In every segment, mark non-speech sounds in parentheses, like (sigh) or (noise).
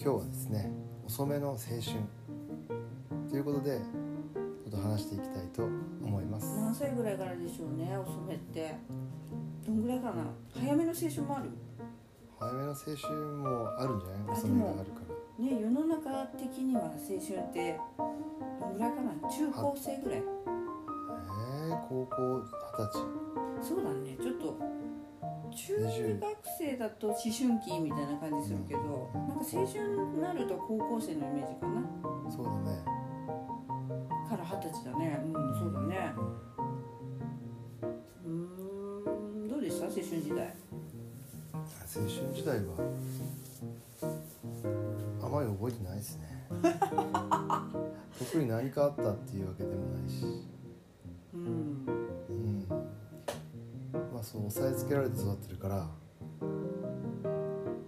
今日はですね遅めの青春ということでちょっと話していきたいと思います。何歳ぐらいからでしょうね遅めって。どんぐらいかな。早めの青春もある？早めの青春もあるんじゃない？あ遅めがあるから。ね世の中的には青春ってどんぐらいかな？中高生ぐらい。えー、高校二十歳。そうだね。ちょっと中学生だと思春期みたいな感じするけどなんか青春になると高校生のイメージかな？そうだね。から二十歳だね。うんそうだね。うーんどうでした？青春時代。青春時代は。あまり覚えてないですね。(laughs) 特に何かあったっていうわけでもないし。うんうんまあそう押さえつけられて育ってるから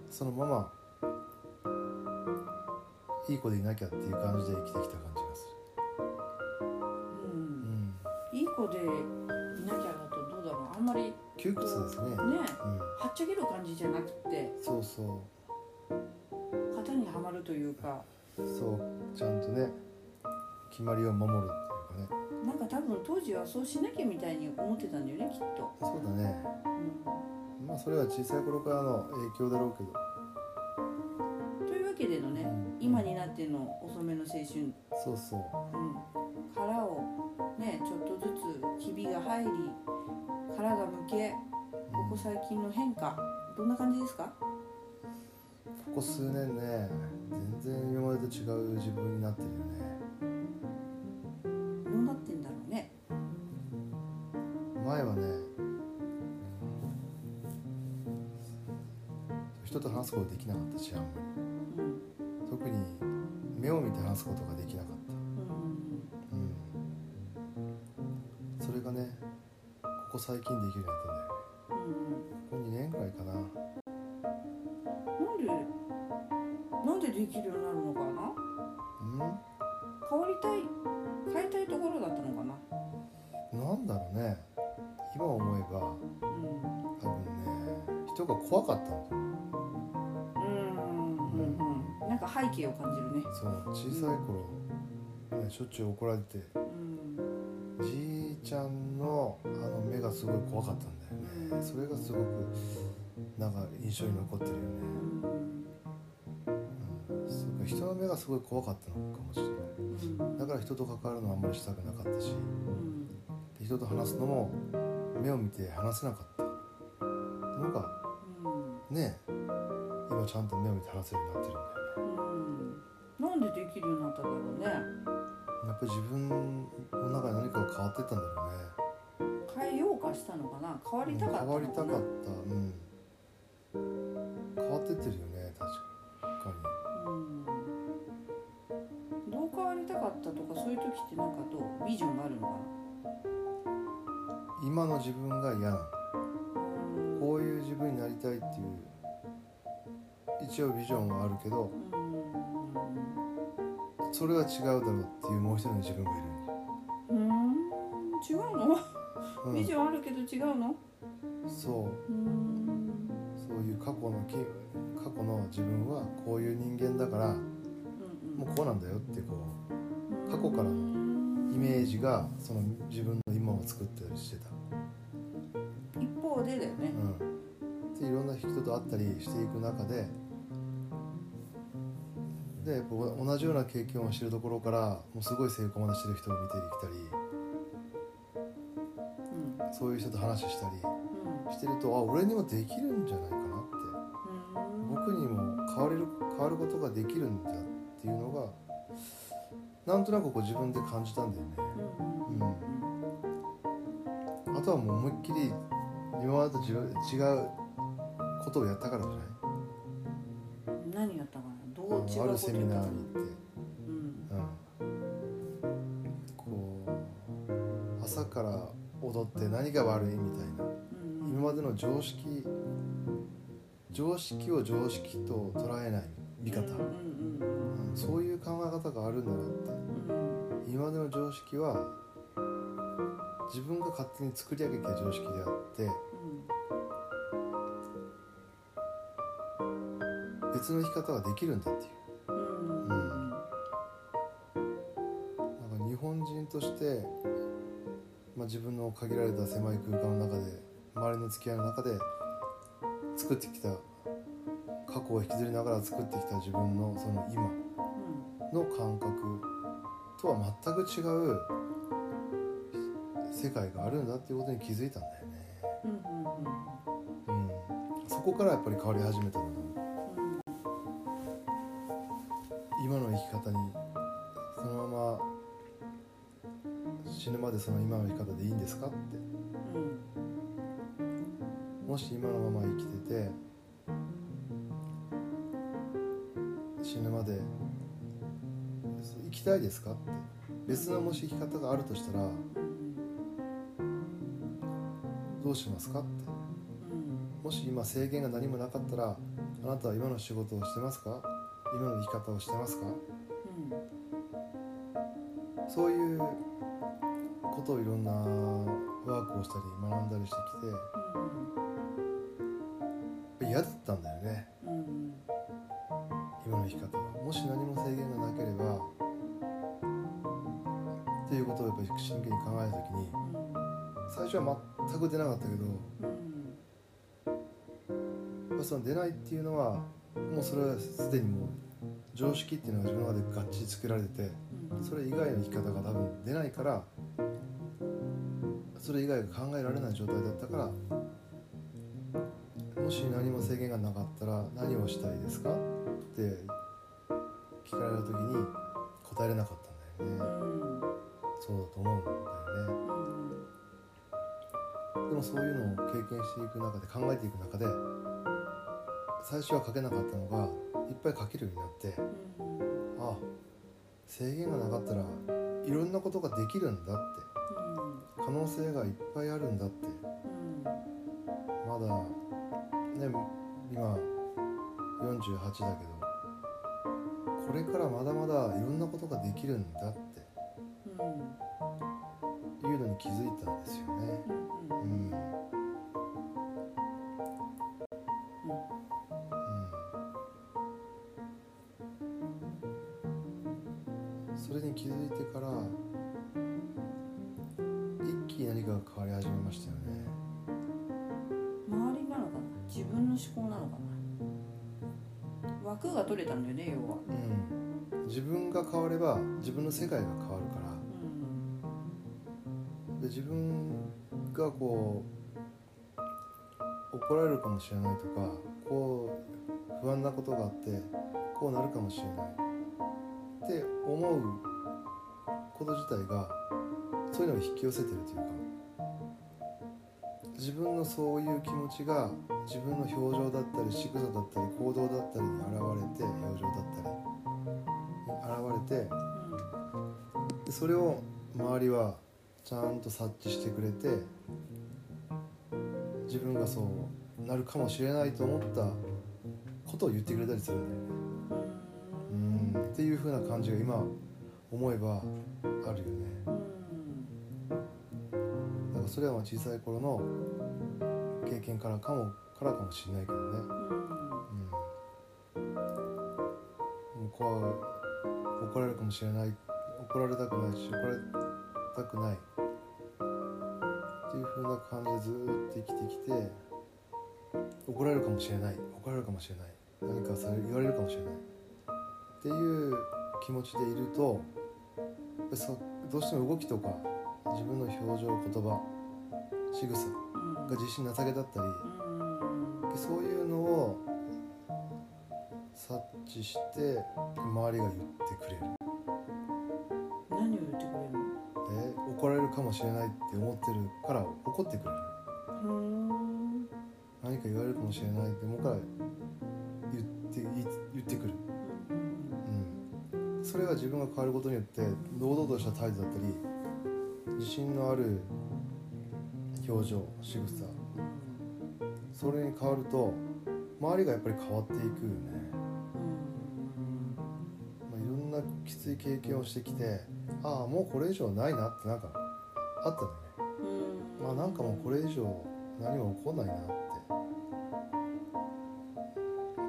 そのままいい子でいなきゃっていう感じで生きてきた感じがすうる。うん。ん。いい子でいなきゃだとどうだろう。あんまりね窮屈ですね。うん。はっちゃける感じじゃなくてそうそ型にはまるというか。うそう。ちゃんとね決まりを守るなんか多分当時はそうしなきゃみたいに思ってたんだよねきっと、そうだね。うまあそれは小さい頃からの影響だろうけど、ん、というわけでのねうん。今になっての遅めの青春、そうそう。うん、殻をねちょっとずつひびが入り殻がむけここ最近の変化どんな感じですか？ここ数年ね全然今までと違う自分になってるよね前はね人と話すことできなかったしあんまり。うん特に目を見て話すことができなかっうんた。うん。それがねここ最近できるようになったんだよね。うんここ2年くらいかな。なんでなんでできるようになるのかな？うん？変わりたい変えたいところだったのかな？なんだろうねね人が怖かったんだよ。うん。うん。うん。なんか背景を感じるね。そう。小さい頃、ね、しょっちゅう怒られてうん。じいちゃんのあの目がすごい怖かったんだよね。それがすごくなんか印象に残ってるよね、うん、そうか人の目がすごい怖かったのかもしれない。うん。だから人と関わるのはあんまりしたくなかったし。うん。で人と話すのも目を見て話せなかった。なんかうんね今ちゃんと目を見て話せるようになってるんだよね。うん。なんでできるようになったんだろうね。やっぱり自分の中で何かが変わってったんだろうね。変えようかしたのかな。変わりたかった変わりたかった。うん。変わってってるよね確かうん。どう変わりたかったとかそういう時ってなんかどう？ビジョンがあるのかな。に今の自分が嫌なのうんこういう自分になりたいっていう一応ビジョンはあるけどそれは違うだろうっていうもう一人の自分がいうんうん違うの？る、うん、ビジョンあるけど違うの？そう。うん。そういう過去のき過去の自分はこういう人間だからもうこうなんだよってこ過去からのうイメージがその自分の今を作ったりしてた、一方でだよね。うん、でいろんな人と会ったりしていく中でで同じような経験をしてるところからもうすごい成功までしてる人を見てきたりうん。そういう人と話したりうん。してるとあ俺にもできるんじゃないかなって。うん。僕にも変われる変わることができるんだっていうのがなんとなくこう自分で感じたんだよね。うん。あとはもう思いっきり今までと違うことをやったからじゃない？何やったかな？どう違うあることセミナーに行って、うん。うん、こう朝から踊って何が悪いみたいな。うん今までの常識常識を常識と捉えない見方、うんうんうん。そういう考え方があるんだなって。うん。うん今までの常識は自分が勝手に作り上げた常識であって別の生き方ができるんだっていう、うん。なんか日本人として、まあ、自分の限られた狭い空間の中で周りの付き合いの中で作ってきた過去を引きずりながら作ってきた自分のその今の感覚とは全く違う世界があるんだっていうことに気づいたんだよね。うん、うんうん、そこからやっぱり変わり始めたの。今の生き方にそのまま死ぬまでその今の生き方でいいんですかって。うんもし今のまま生きてて死ぬまで生きたいですかって。別のもし生き方があるとしたらどうしますかって。うん。もし今制限が何もなかったらあなたは今の仕事をしてますか？今の生き方をしてますか？そういうことをいろんなワークをしたり学んだりしてきてやっぱ嫌だったんだよね。うん。うん今の生き方は。もし何も制限がなければっていうことをやっぱり真剣に考えた時に最初は全く出なかったけどやっぱその出ないっていうのはもうそれはすでにもう常識っていうのが自分の中でがっちり作られててそれ以外の生き方が多分出ないからそれ以外が考えられない状態だったからもし何も制限がなかったら何をしたいですか？って聞かれた時に答えれなかったんだよね。そうだと思うんだよね。でもそういうのを経験していく中で考えていく中で最初は書けなかったのがいっぱい書けるようになってあ制限がなかったらいろんなことができるんだって。可能性がいっぱいあるんだって。まだね今48だけどこれからまだまだいろんなことができるんだって。いうのに気づいたんですよね。うん。うんが変わり始めましたよね。周りなのかな自分の思考なのかな。枠が取れたんだよね要は。うん、自分が変われば自分の世界が変わるから。で自分がこう怒られるかもしれないとかこう不安なことがあってこうなるかもしれない。って思うこと自体がそういうのを引き寄せてるというか自分のそういう気持ちが自分の表情だったり仕草だったり行動だったりに現れて表情だったり。に現れてでそれを周りはちゃんと察知してくれて自分がそうなるかもしれないと思ったことを言ってくれたりするんだよね。うんっていう風な感じが今思えばあるよね。それはまあ小さい頃の経験からかもからかもしれないけどね。うん。もう怖い怒られるかもしれない。怒られたくない。し怒られたくない。っていう風な感じでずっと生きてきて怒られるかもしれない。怒られるかもしれない。何かされ言われるかもしれない。っていう気持ちでいるとそどうしても動きとか自分の表情言葉仕草が自信なさげだったりそういうのを察知して周りが言ってくれる。何を言ってくれるの？で怒られるかもしれないって思ってるから怒ってくれる。何か言われるかもしれないって思うから言って言ってくる、うん、それが自分が変わることによって堂々とした態度だったり自信のある表情仕草。それに変わると周りがやっぱり変わっていくよね、まあ、いろんなきつい経験をしてきてああもうこれ以上ないなってなんかあったんだよね。まあなんかもうこれ以上何も起こんないなって。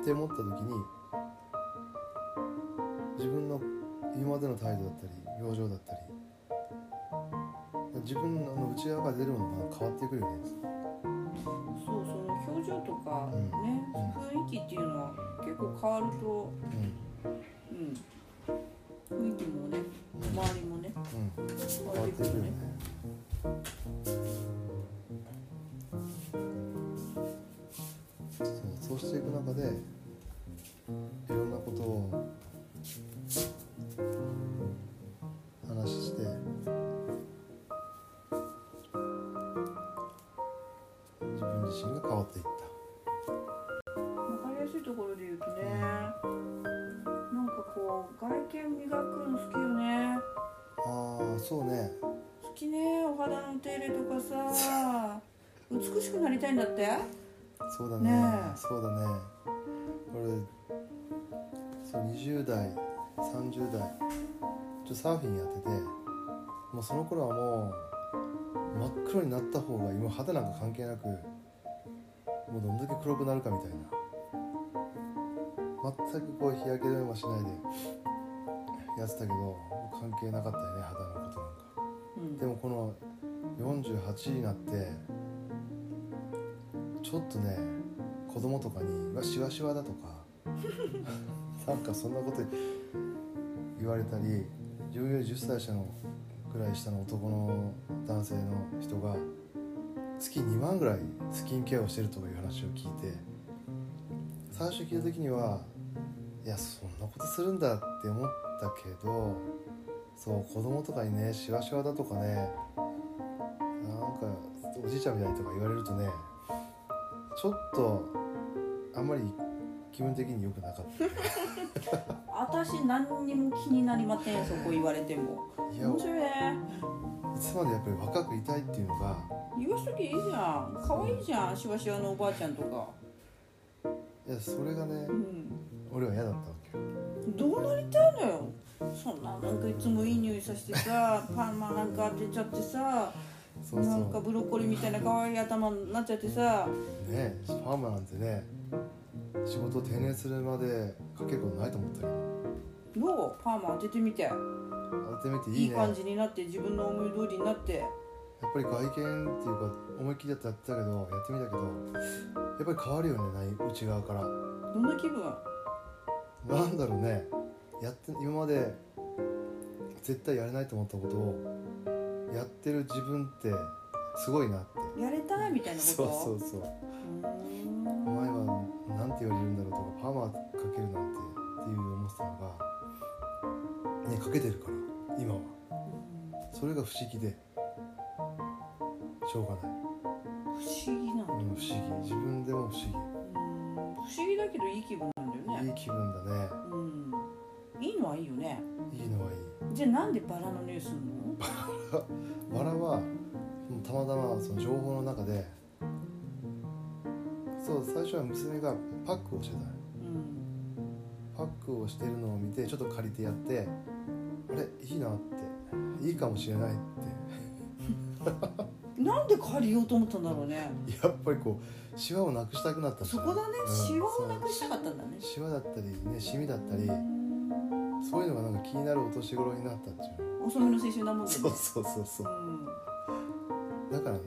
って思った時に自分の今までの態度だったり表情だったり自分の内側から出るものが変わってくるよねそうその表情とかうんね、うん。雰囲気っていうのは結構変わると、うん。うん、雰囲気もね周りもねうん。変変わわっててくるよね。そうそうしていく中で変わっていった。分かりやすいところで言うとねなんかこう外見磨くの好きよね。ああそうね。好きねお肌の手入れとかさ。(laughs) 美しくなりたいんだって？そうだね。ねえ。そうだね。俺そう20代30代ちょっとサーフィンやっててもうその頃はもう真っ黒になった方が今肌なんか関係なくもうどんだけ黒くなるかみたいな。全くこう日焼け止めもしないでやってたけど関係なかったよね肌のことなんか。うん。でもこの48になってちょっとね子供とかに「わしわしわだ」とか (laughs) なんかそんなこと言われたり自分より10歳下のぐらい下の男の男性の人が月2万ぐらいスキンケアをしてるとかいう話を聞いて最初聞いた時にはいやそんなことするんだって思ったけどそう子供とかにねしわしわだとかねなんかおじいちゃんみたいとか言われるとねちょっとあんまり気分的に良くなかっ私何にも気になりませんそこ言われても。たいや面白いね。いつまでやっぱり若くいたいっていうのが言わしときゃいいじゃん。可愛いじゃんしわしわのおばあちゃんとか。いやそれがねうん。俺は嫌だったわけよ。どうなりたいのよ。そんななんかいつもいい匂いさせてさ (laughs) パーマなんか当てちゃってさそうそなんかうブロッコリーみたいな可愛い頭になっちゃってさ。ねファーマーなんてね仕事を定年するまでかけることないと思ったけど。どう？パーマ当ててみて。当ててみていいね。いい感じになって自分の思い通りになってやっぱり外見っていうか思いっきりやってたけどやってみたけどやっぱり変わるよね内側から。どんな気分？なんだろうね。やって今まで絶対やれないと思ったことをやってる自分ってすごいなって。やれたいみたいなこと？そうそうそう。前はなんて言われるんだろうとかパーマかけるなんてっていう思ってたのがねかけてるから今は。それが不思議でしょうがない、不思議なんだうん、不思議。自分でも不思うん。不思議だけどいい気分なんだよね。議いい気分だね。うん。いいのはいいよね。いいのはいい。じゃあなんでバラの匂いするの？バラはたまたまその情報の中でそう最初は娘がパックをしてたのうん。パックをしてるのを見てちょっと借りてやってあれいいなって。いいかもしれないって (laughs) なんで借りようと思ったんだろうね。やっぱりこうシワをなくしたくなったそこだね。うん。シワをなくしたかったんだね。シワだったりねシミだったりそういうのがなんか気になるお年頃になったっていう。遅めの青春なもんでね。そうそうそうそう。うん。だからね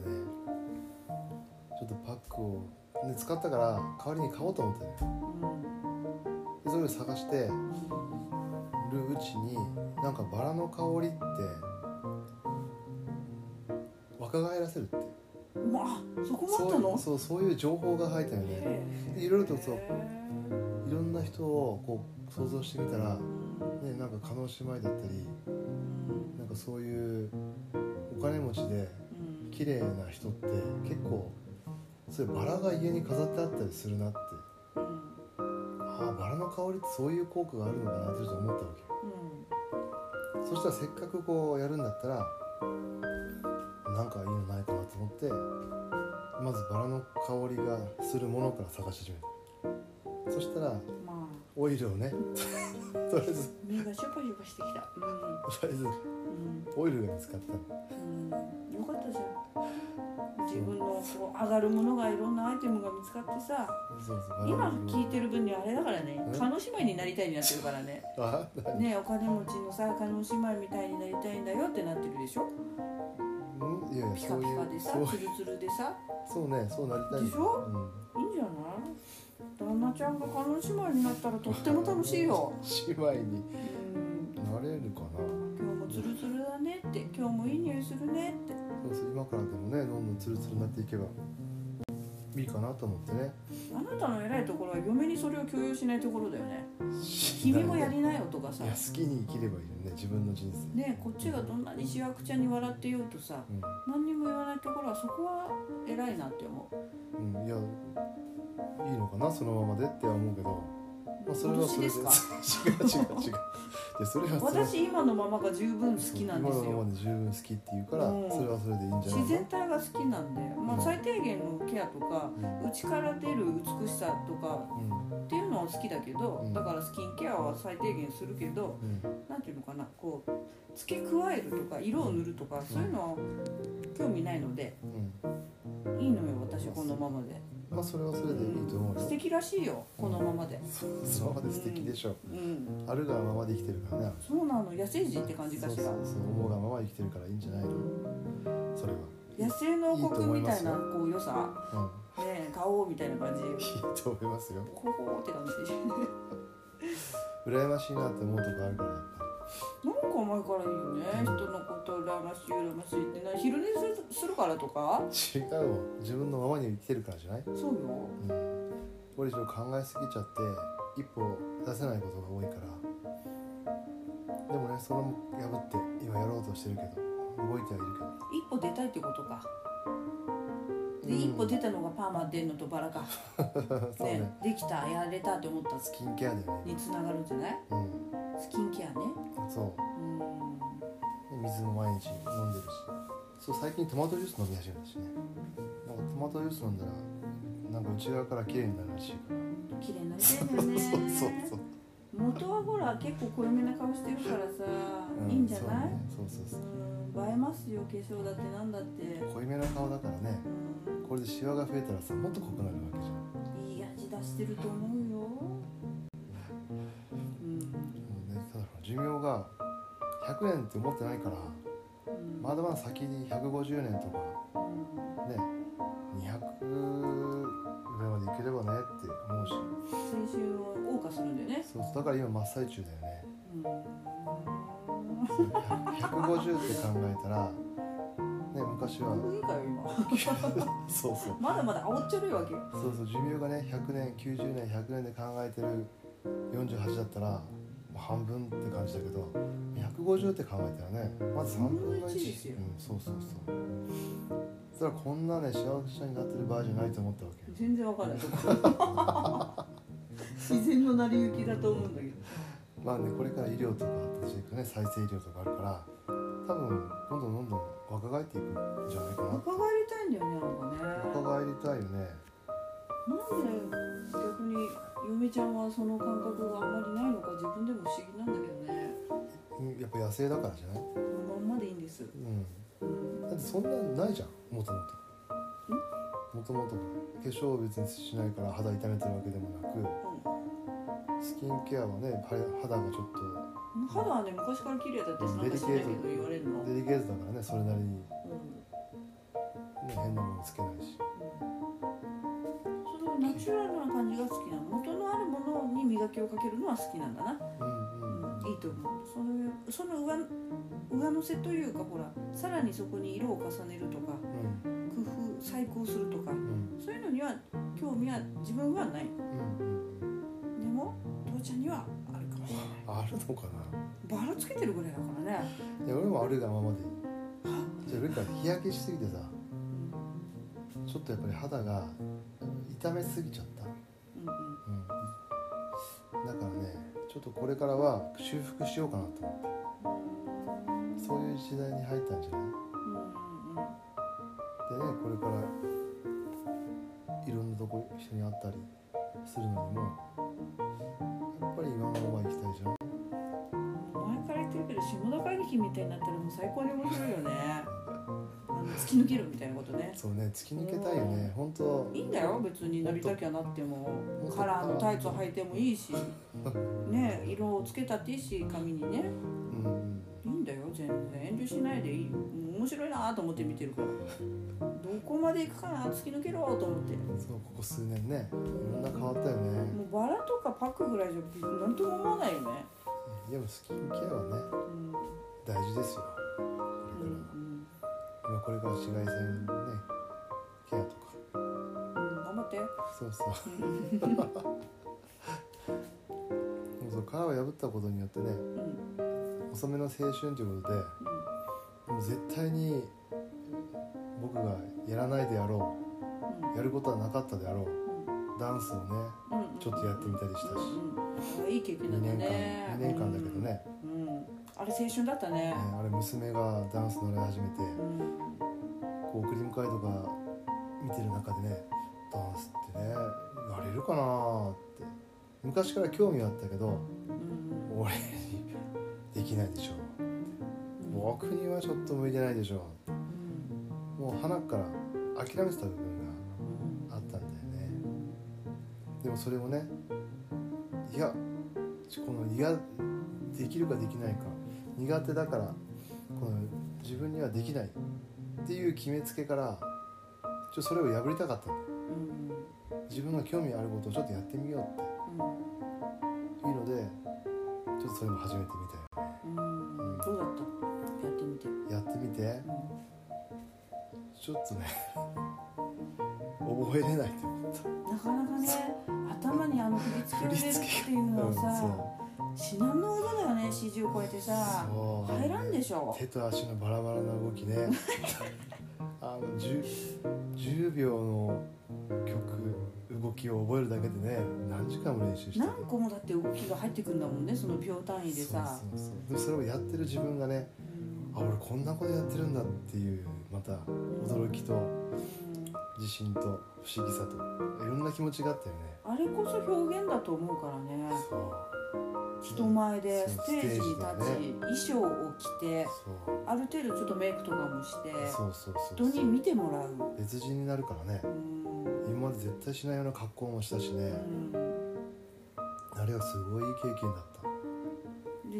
ちょっとパックを、ね、使ったから代わりに買おうと思ったのよ。でそれを探してるうちになんかバラの香りって若返らせるってう。んまあそこもあったの？そうそういう情報が入ったよね。いろいろとそうへいろんな人をこう想像してみたら、ね、ーなんか叶姉妹だったりうん。なんかそういうお金持ちでうん。綺麗な人って結構そういうバラが家に飾ってあったりするなって。うん。ああバラの香りってそういう効果があるのかなってちょっと思ったわけよ。そしたらせっかくこうやるんだったらなんかいいのないかなと思ってまずバラの香りがするものから探し始めたそしたらまあ。オイルをねとりあえず目がシュパシュパしてきた。とりあえずうん。オイルが見つかった。のうん。よかったじゃん。自分のこう上がるものがいろんなアイテムが見つかってさそうそう今聞いてる分にはあれだからね。え？叶姉妹になりたいになってるからね。(laughs) ねお金持ちのさ叶姉妹みたいになりたいんだよってなってるでしょ？うんいやいやピカそういうピカでさそうツルツルでさ。そうねそうなりたいでしょ？うん、いいんじゃない？旦那ちゃんが観音姉妹になったらとっても楽しいよ。姉妹に。うん。なれるかな。今日もツルツルだねって。今日もいい匂いするねって。そうそう今からでもねどんどんツルツルになっていけばいいかなと思ってね。あなたの偉いところは嫁にそれを共有しないところだよね。君もやりなよとかさ。いや好きに生きればいいよね。自分の人生。ねこっちがどんなにしわくちゃに笑ってようとさうん。何にも言わないところはそこは偉いなって思う。うん、いやいいのかなそのままでっては思うけど、まあ、それはそれですか？(laughs) 違う違う違う。いやそれは私今のままが十分好きなんですよ。今のままで十分好きって言うから、うん。それはそれでいいんじゃない自然体が好きなんで、まあ、うん最低限のケアとかうん。内から出る美しさとかうん。っていうのは好きだけど、うん。だからスキンケアは最低限するけどうん。なんていうのかな？こう付け加えるとか色を塗るとかそういうのは興味ないのでうん。いいのよ私このままでまあそれはそれでいいと思うよ。素敵らしいよこのままで。そそのままで素敵でしょ、う。んあるがままで生きてるからね。そうなの野生児って感じかしら。そうそうそう。思うがまま生きてるからいいんじゃないの？それは。野生の王国みたいなこう良さ。うん。ね顔みたいな感じ。(laughs) いいと思いますよ。ここって感じ。(laughs) 羨ましいなって思うとこあるから。やっなんか前からいいよね。人のこと羨ましい羨ましいってな昼寝するからとか？違うわ。自分のままに生きてるからじゃない？そうよ。うん。これ以上考えすぎちゃって一歩出せないことが多いから。でもねそれも破って今やろうとしてるけど動いてはいるけど。一歩出たいってことかで、うん。一歩出たのがパーマ出んのとバラか。(laughs) そうね。ねできたやれたって思ったスキンケアだよね。につながるんじゃない？うん。スキンケアね。そう。うん。で水も毎日飲んでるし。そう最近トマトジュース飲み始めたしね。なんかトマトジュース飲んだらなんか内側から綺麗になるらしいから。綺麗になりたいんだよね。(laughs) そうそう元はほら結構濃いめな顔してるからさ、うん。いいんじゃない？そう,、そうそうそう。うん映えますよ化粧だってなんだって、濃いめの顔だからねうこれでシワが増えたらさもっと濃くなるわけじゃん。ん、いい味出してると思うよ、うん。ね、ただ寿命が100年って思ってないからうんまだまだ先に150年とかうん。ね200ぐらいまでいければねって思うし。青春を謳歌するんだよね、そうそうだから今真っ最中だよね。うん、150って考えたらね昔は。そうそう。まだまだ煽っちゃるわけよ。そうそう寿命がね100年90年100年で考えてる48だったら半分って感じだけど150って考えたらねまず3分の1 3分の一ですよ。うん、そうそうそう。そしたらこんなね幸せになってる場合じゃないと思ったわけ全然わかん。な (laughs) い自然の成り行きだと思うんだけどまあねこれから医療とか発展していくね再生医療とかあるから多分どんどんどんどん若返っていくんじゃないかな。若返りたいんだよねなんかね。若返りたいよね。なんで逆に嫁ちゃんはその感覚があんまりないのか自分でも不思議なんだけどね。うんやっぱ野生だからじゃない？まんまでいいんです、うん。うん、だってそんなんないじゃんもともともともと化粧を別にしないから肌痛めてるわけでもなくスキンケアはねは肌がちょっうん、肌はね昔から綺麗だってなんかしないけど言われるの、とデリケートだからねそれなりに、ね、うん。変なものつけないし。そのナチュラルな感じが好きなの。元のあるものに磨きをかけるのは好きなんだな、うんうんうん、いいと思う。そのその上上乗せというかほらさらにそこに色を重ねるとかうん。工夫細工するとかうん。そういうのには興味は自分はない。うんちゃんにはあるかもしれないあるのかな？バラつけてるぐらいだからね、いや俺もあるがままでいい。じゃあ俺から日焼けしすぎてさうんちょっとやっぱり肌が痛めすぎちゃった、うんうんうん、だからねちょっとこれからは修復しようかなと思って。そういう時代に入ったんじゃない？うんでねこれからいろんなとこ人に会ったりするのにもり今のまま行きたいじゃん。前から言ってるけど下田会議みたいになったらもう最高に面白いよね。あの突き抜けるみたいなことね。そうね突き抜けたいよね。本当。いいんだよ別になりたきゃなってもカラーのタイツ履いてもいいし。(laughs) ね色をつけたっていいし髪にね。うんうん。いいんだよ全然。遠慮しないでいい。面白いなと思って見てるからどこまで行くかな突き抜けろと思って。そうここ数年ねいろんな変わったよね。もうバラとかパックぐらいじゃ何とも思わないよね。でもスキンケアはねうん。大事ですよ。これうんからは今これから紫外線ねケアとか。うん頑張って。そうそう。うん。(laughs) そうそう殻を破ったことによってねうん。遅めの青春ということでもう絶対に僕がやらないであろうやることはなかったであろうダンスをねうん。ちょっとやってみたりしたし。いい経験だ2った年間。ね2年間だけどね。あれ青春だったね。ねあれ娘がダンス習い始めてうん。こう送り迎えとか見てる中でねダンスってねやれるかなーって。昔から興味はあったけどうん。俺にできないでしょ。僕にはちょっと向いてないでしょ。うんもう鼻から諦めてた部分うんがあったんだよね。でもそれをねいやこの苦できるかできないか苦手だからこの自分にはできないっていう決めつけからちょそれを破りたかったの。うん。自分が興味あることをちょっとやってみようって。うん。いうのでちょっとそれも始めてみたようん。どうだった？やってみて。やってみて。うんちょっとね覚えれないって思った。なかなかね頭にあの振り付けを入れるっていうのはさ至難の技だよね指示を超えてさ。入らんでしょ。手と足のバラバラな動きね。(laughs) あの 10, 10秒の曲動きを覚えるだけでね何時間も練習して何個もだって動きが入ってくんだもんねその秒単位でさ。そうそうそう。でそれをやってる自分がねあ俺こんなことやってるんだっていうまた驚きと自信と不思議さといろんな気持ちがあったよね。あれこそ表現だと思うからね。人前でステージに立ち、ステージ衣装を着てある程度ちょっとメイクとかもしてそうそうそう。人に見てもらう。別人になるからね。うん。今まで絶対しないような格好もしたしね。うん。あれはすごいいい経験だった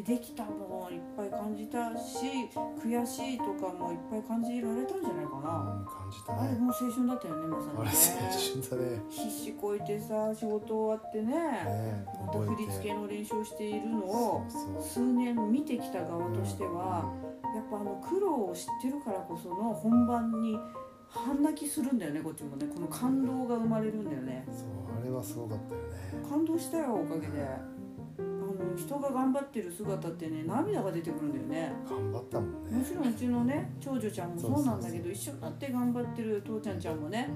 でできたもいっぱい感じたし悔しいとかもいっぱい感じられたんじゃないかうな、ん感じたあれねもう青春だったよねまさにね。青春だね。必死こいてさ仕事終わってねねまた振り付けの練習をしているのを数年見てきた側としては、やっぱあの苦労を知ってるからこその本番に半泣きするんだよねこっちもね。この感動が生まれるんだよね。うんそうあれはすごかったよね。感動したよおかげで人が頑張ってる姿ってね涙が出てくるんだよね。頑張ったもんもねちろんうちのね長女ちゃんもそうなんだけど一緒になって頑張ってる父ちゃんちゃんもねう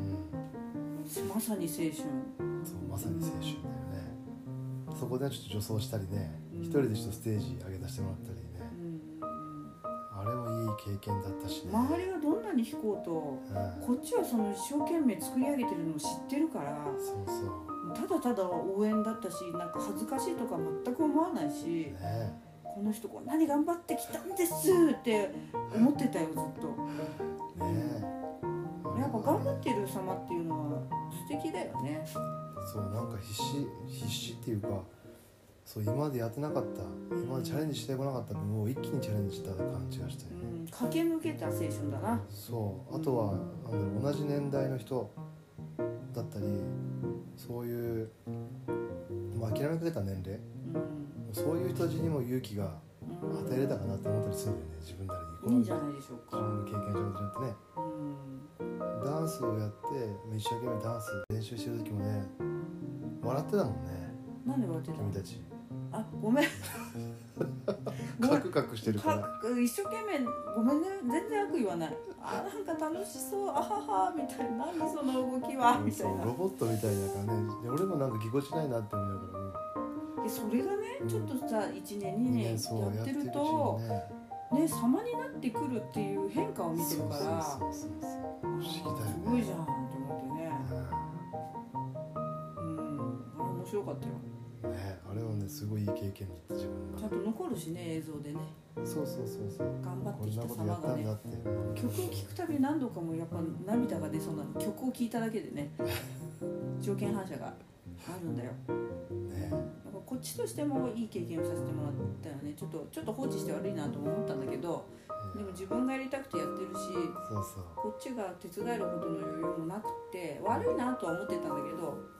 んまさに青春。そうまさに青春だよね。そこでちょっと女装したりねうん一人でちょっとステージ上げ出してもらったりね。うん。あれもいい経験だったしね。周りがどんなに弾こうとうん。こっちはその一生懸命作り上げてるのを知ってるからそうそうただただ応援だったしなんか恥ずかしいとか全く思わないしねこの人こんなに頑張ってきたんですって思ってたよずっと。ねやっぱ頑張ってる様っていうのは素敵だよね。そうなんか必死必死っていうかそう今までやってなかった今までチャレンジしてこなかった分を一気にチャレンジした感じがしたよね、うん駆け抜けた青春だな。そうあとはなんだろう同じ年代の人だったりそういう、まあ、諦めかけた年齢？うん。そういう人たちにも勇気がうん与えれたかなって思ったりするんだよね自分なりにいいんじゃないでしょうか。自分の経験上によってね。うん。ダンスをやって一生懸命ダンス練習してる時もね笑ってたもんね。なんで笑ってたの？君たちあごめん。(laughs) カクカクしてるから。か一生懸命ごめんね。全然悪意はない。あなんか楽しそう。あははみたいな。何その動きは？みたいな。そうロボットみたいだからね俺もなんかぎこちないなって思いながらでそれがねうん。ちょっとさ1年2ね年やってるとにね。ね様になってくるっていう変化を見てるから。すごいじゃんって思ってね。うん。あれ面白かったよあれはねすごいいい経験だった自分ちゃんと残るしね映像でね。がそうそうそうそう。頑張ってきた様がねって曲を聴くたび何度かもやっぱ涙が出そうなの。曲を聴いただけでね。(laughs) 条件反射があるんだよ。ね。こっちとしてもいい経験をさせてもらったよね。ちょっとちょっと放置して悪いなとも思ったんだけどでも自分がやりたくてやってるしそうそう。こっちが手伝えるほどの余裕もなくて悪いなとは思ってたんだけど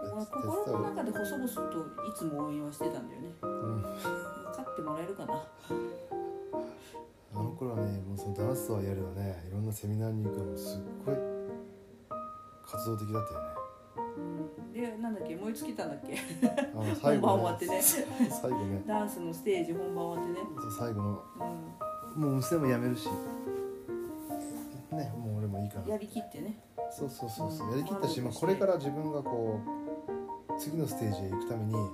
心の中で細々といつも応援はしてたんだよね。うん。勝ってもらえるかな。あの頃はねもうそのダンスをやるのねいろんなセミナーに行くのもすっごい活動的だったよね。うん。でなんだっけ燃え尽きたんだっけ。あの本番終わってね。最後ね。ダンスのステージ本番終わってね。そう最後の。うもう娘も辞めるし。ねもう俺もいいかなんやりきってね。そうそうそうそう。やりきったし、まあ、これから自分がこう次のステージへ行くためにもう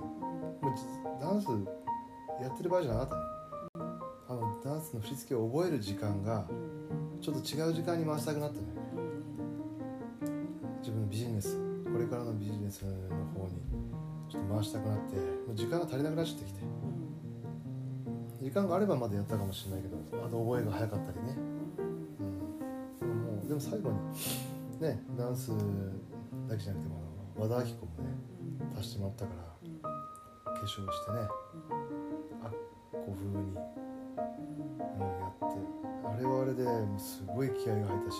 ダンスやってる場合じゃなかったあのダンスの振り付けを覚える時間がちょっと違う時間に回したくなったのよ。ね自分のビジネスこれからのビジネスの方にちょっと回したくなってもう時間が足りなくなっちゃってきて。時間があればまだやったかもしれないけどあと覚えが早かったりね、うん、でももうでも最後にねダンスだけじゃなくてもあの和田アキ子もねうん足してもらったからうん化粧してねあこう風に、うん、やってあれはあれですごい気合が入ったし。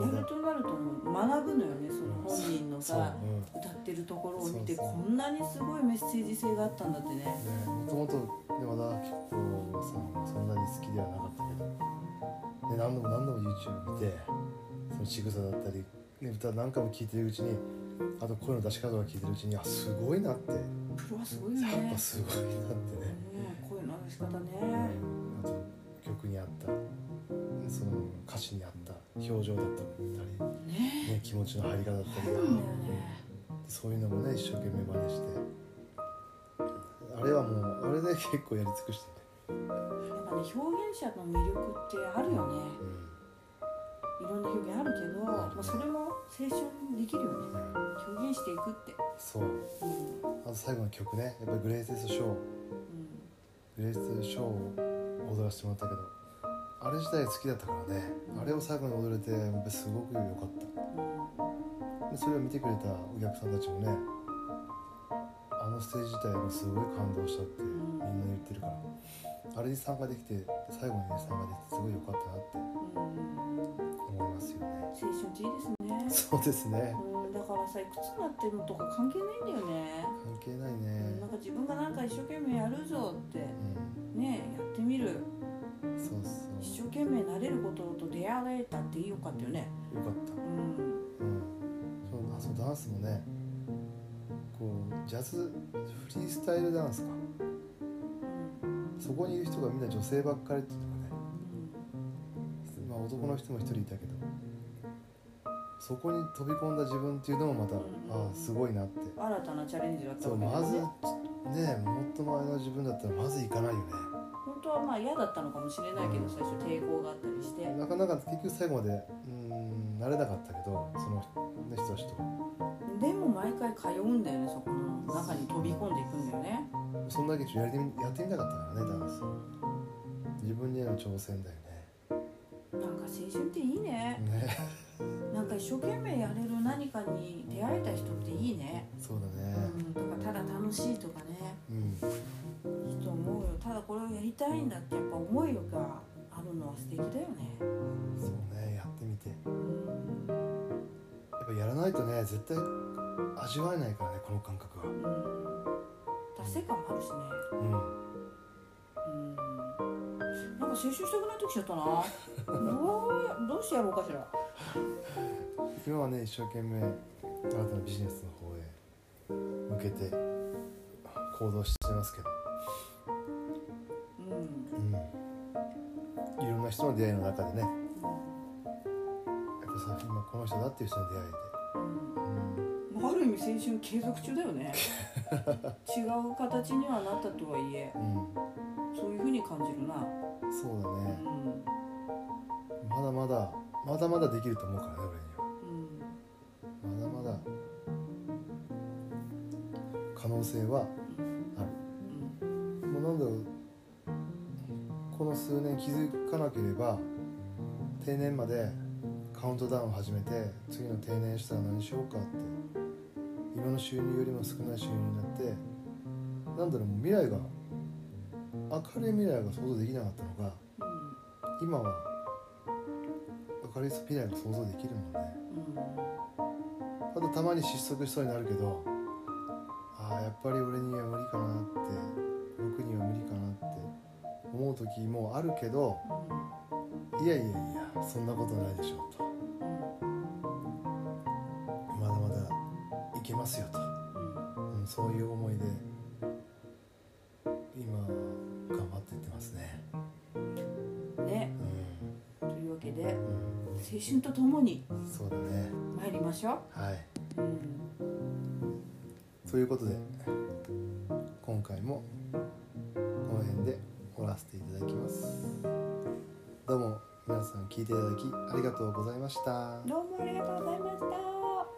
やるとなると学ぶのよねその本人のさうん。歌ってるところを見てこんなにすごいメッセージ性があったんだってね。ね、もともと和田アキ子さんはそんなに好きではなかったけど、ね、何度も何度も YouTube 見てその仕草だったり、ね、歌何回も聴いてるうちにあと声の出し方が聞いてるうちにあすごいなって。プロはすごいよやねっぱすごいなってね、うん声の出し方うんね。あと曲に合った。その歌詞に合った。表情だったり、ね。ね、気持ちの入り方だったりね。そういうのもね一生懸命真似して。あれはもうあれで結構やり尽くしてね、やっぱね表現者の魅力ってあるよね。うん。いろんな表現あるけど、まあ、それも青春できるよね。うん表現していくって。そう。うん。あと最後の曲ね。やっぱりグレイテストショー。グレイテストショーを踊らせてもらったけどあれ自体好きだったからね。あれを最後に踊れてやっぱりすごく良かった。でそれを見てくれたお客さんたちもねあのステージ自体もすごい感動したってみんな言ってるから。あれに参加できて最後にね参加できてすごい良かったなってうん。思いますよね。青春っていいですね (laughs) そうですね。うんだからさいくつになってるのとか関係ないんだよね。関係ないね。なんか自分がなんか一生懸命やるぞってうねやってみる。んそうそう。一生懸命なれることと出会えたってよかったよね。よかった。うん。うん。そうあそうダンスもねこうジャズフリースタイルダンスか。うん。そこにいる人がみんな女性ばっかりっていうのがね、まあ、男の人も一人いたけどそこに飛び込んだ自分っていうのもまた、うん。ああすごいなって。新たなチャレンジだったそうわけだまずよねねもっと前の自分だったらまず行かないよね。本当はまあ嫌だったのかもしれないけど、うん。最初抵抗があったりして。なかなか結局最後までうん慣れなかったけどその人たちと。でも毎回通うんだよねそこの中に飛び込んでいくんだよね。そんだけちょ。っとやりやってみたかったからねダンス。自分にへの挑戦だよなんか青春っていいね。ねか一生懸命やれる何かに出会えた人っていいね。そうだうねんとかただ楽しいとかね。うん。いいと思うよ。ただこれをやりたいんだってやっぱ思いがあるのは素敵だよね。そうねやってみて。うん。やっぱやらないとね絶対味わえないからねこの感覚は。うん。達成感もあるしね。うん。うん。なんか青春したくなってきちゃったな。(laughs) どうどうしてやろうかしら (laughs) 今はね一生懸命新たなビジネスの方へ向けて行動してますけど、うん。うん、いろんな人の出会いの中でね。やっぱさ今この人だっていう人の出会いで、うん。ある意味青春継続中だよね。(laughs) 違う形にはなったとはいえ。うんうん、そういうふうに感じるな。そうだね。うん。まだまだまだまだできると思うからね俺には。まだまだ可能性はある。もうなんだろうこの数年気づかなければ定年までカウントダウンを始めて次の定年したら何しようかって今の収入よりも少ない収入になってなんだろうもう未来が明るい未来が想像できなかったのが今は明るい未来が想像できるもんね。あとたまに失速しそうになるけどああやっぱり俺には無理かなって僕には無理かなって思う時もあるけどいやいやいやそんなことないでしょうと。まだまだいけますよと、しょ？はい。ということで今回もこの辺で終わらせていただきます。どうも皆さん聞いていただきありがとうございました。どうもありがとうございました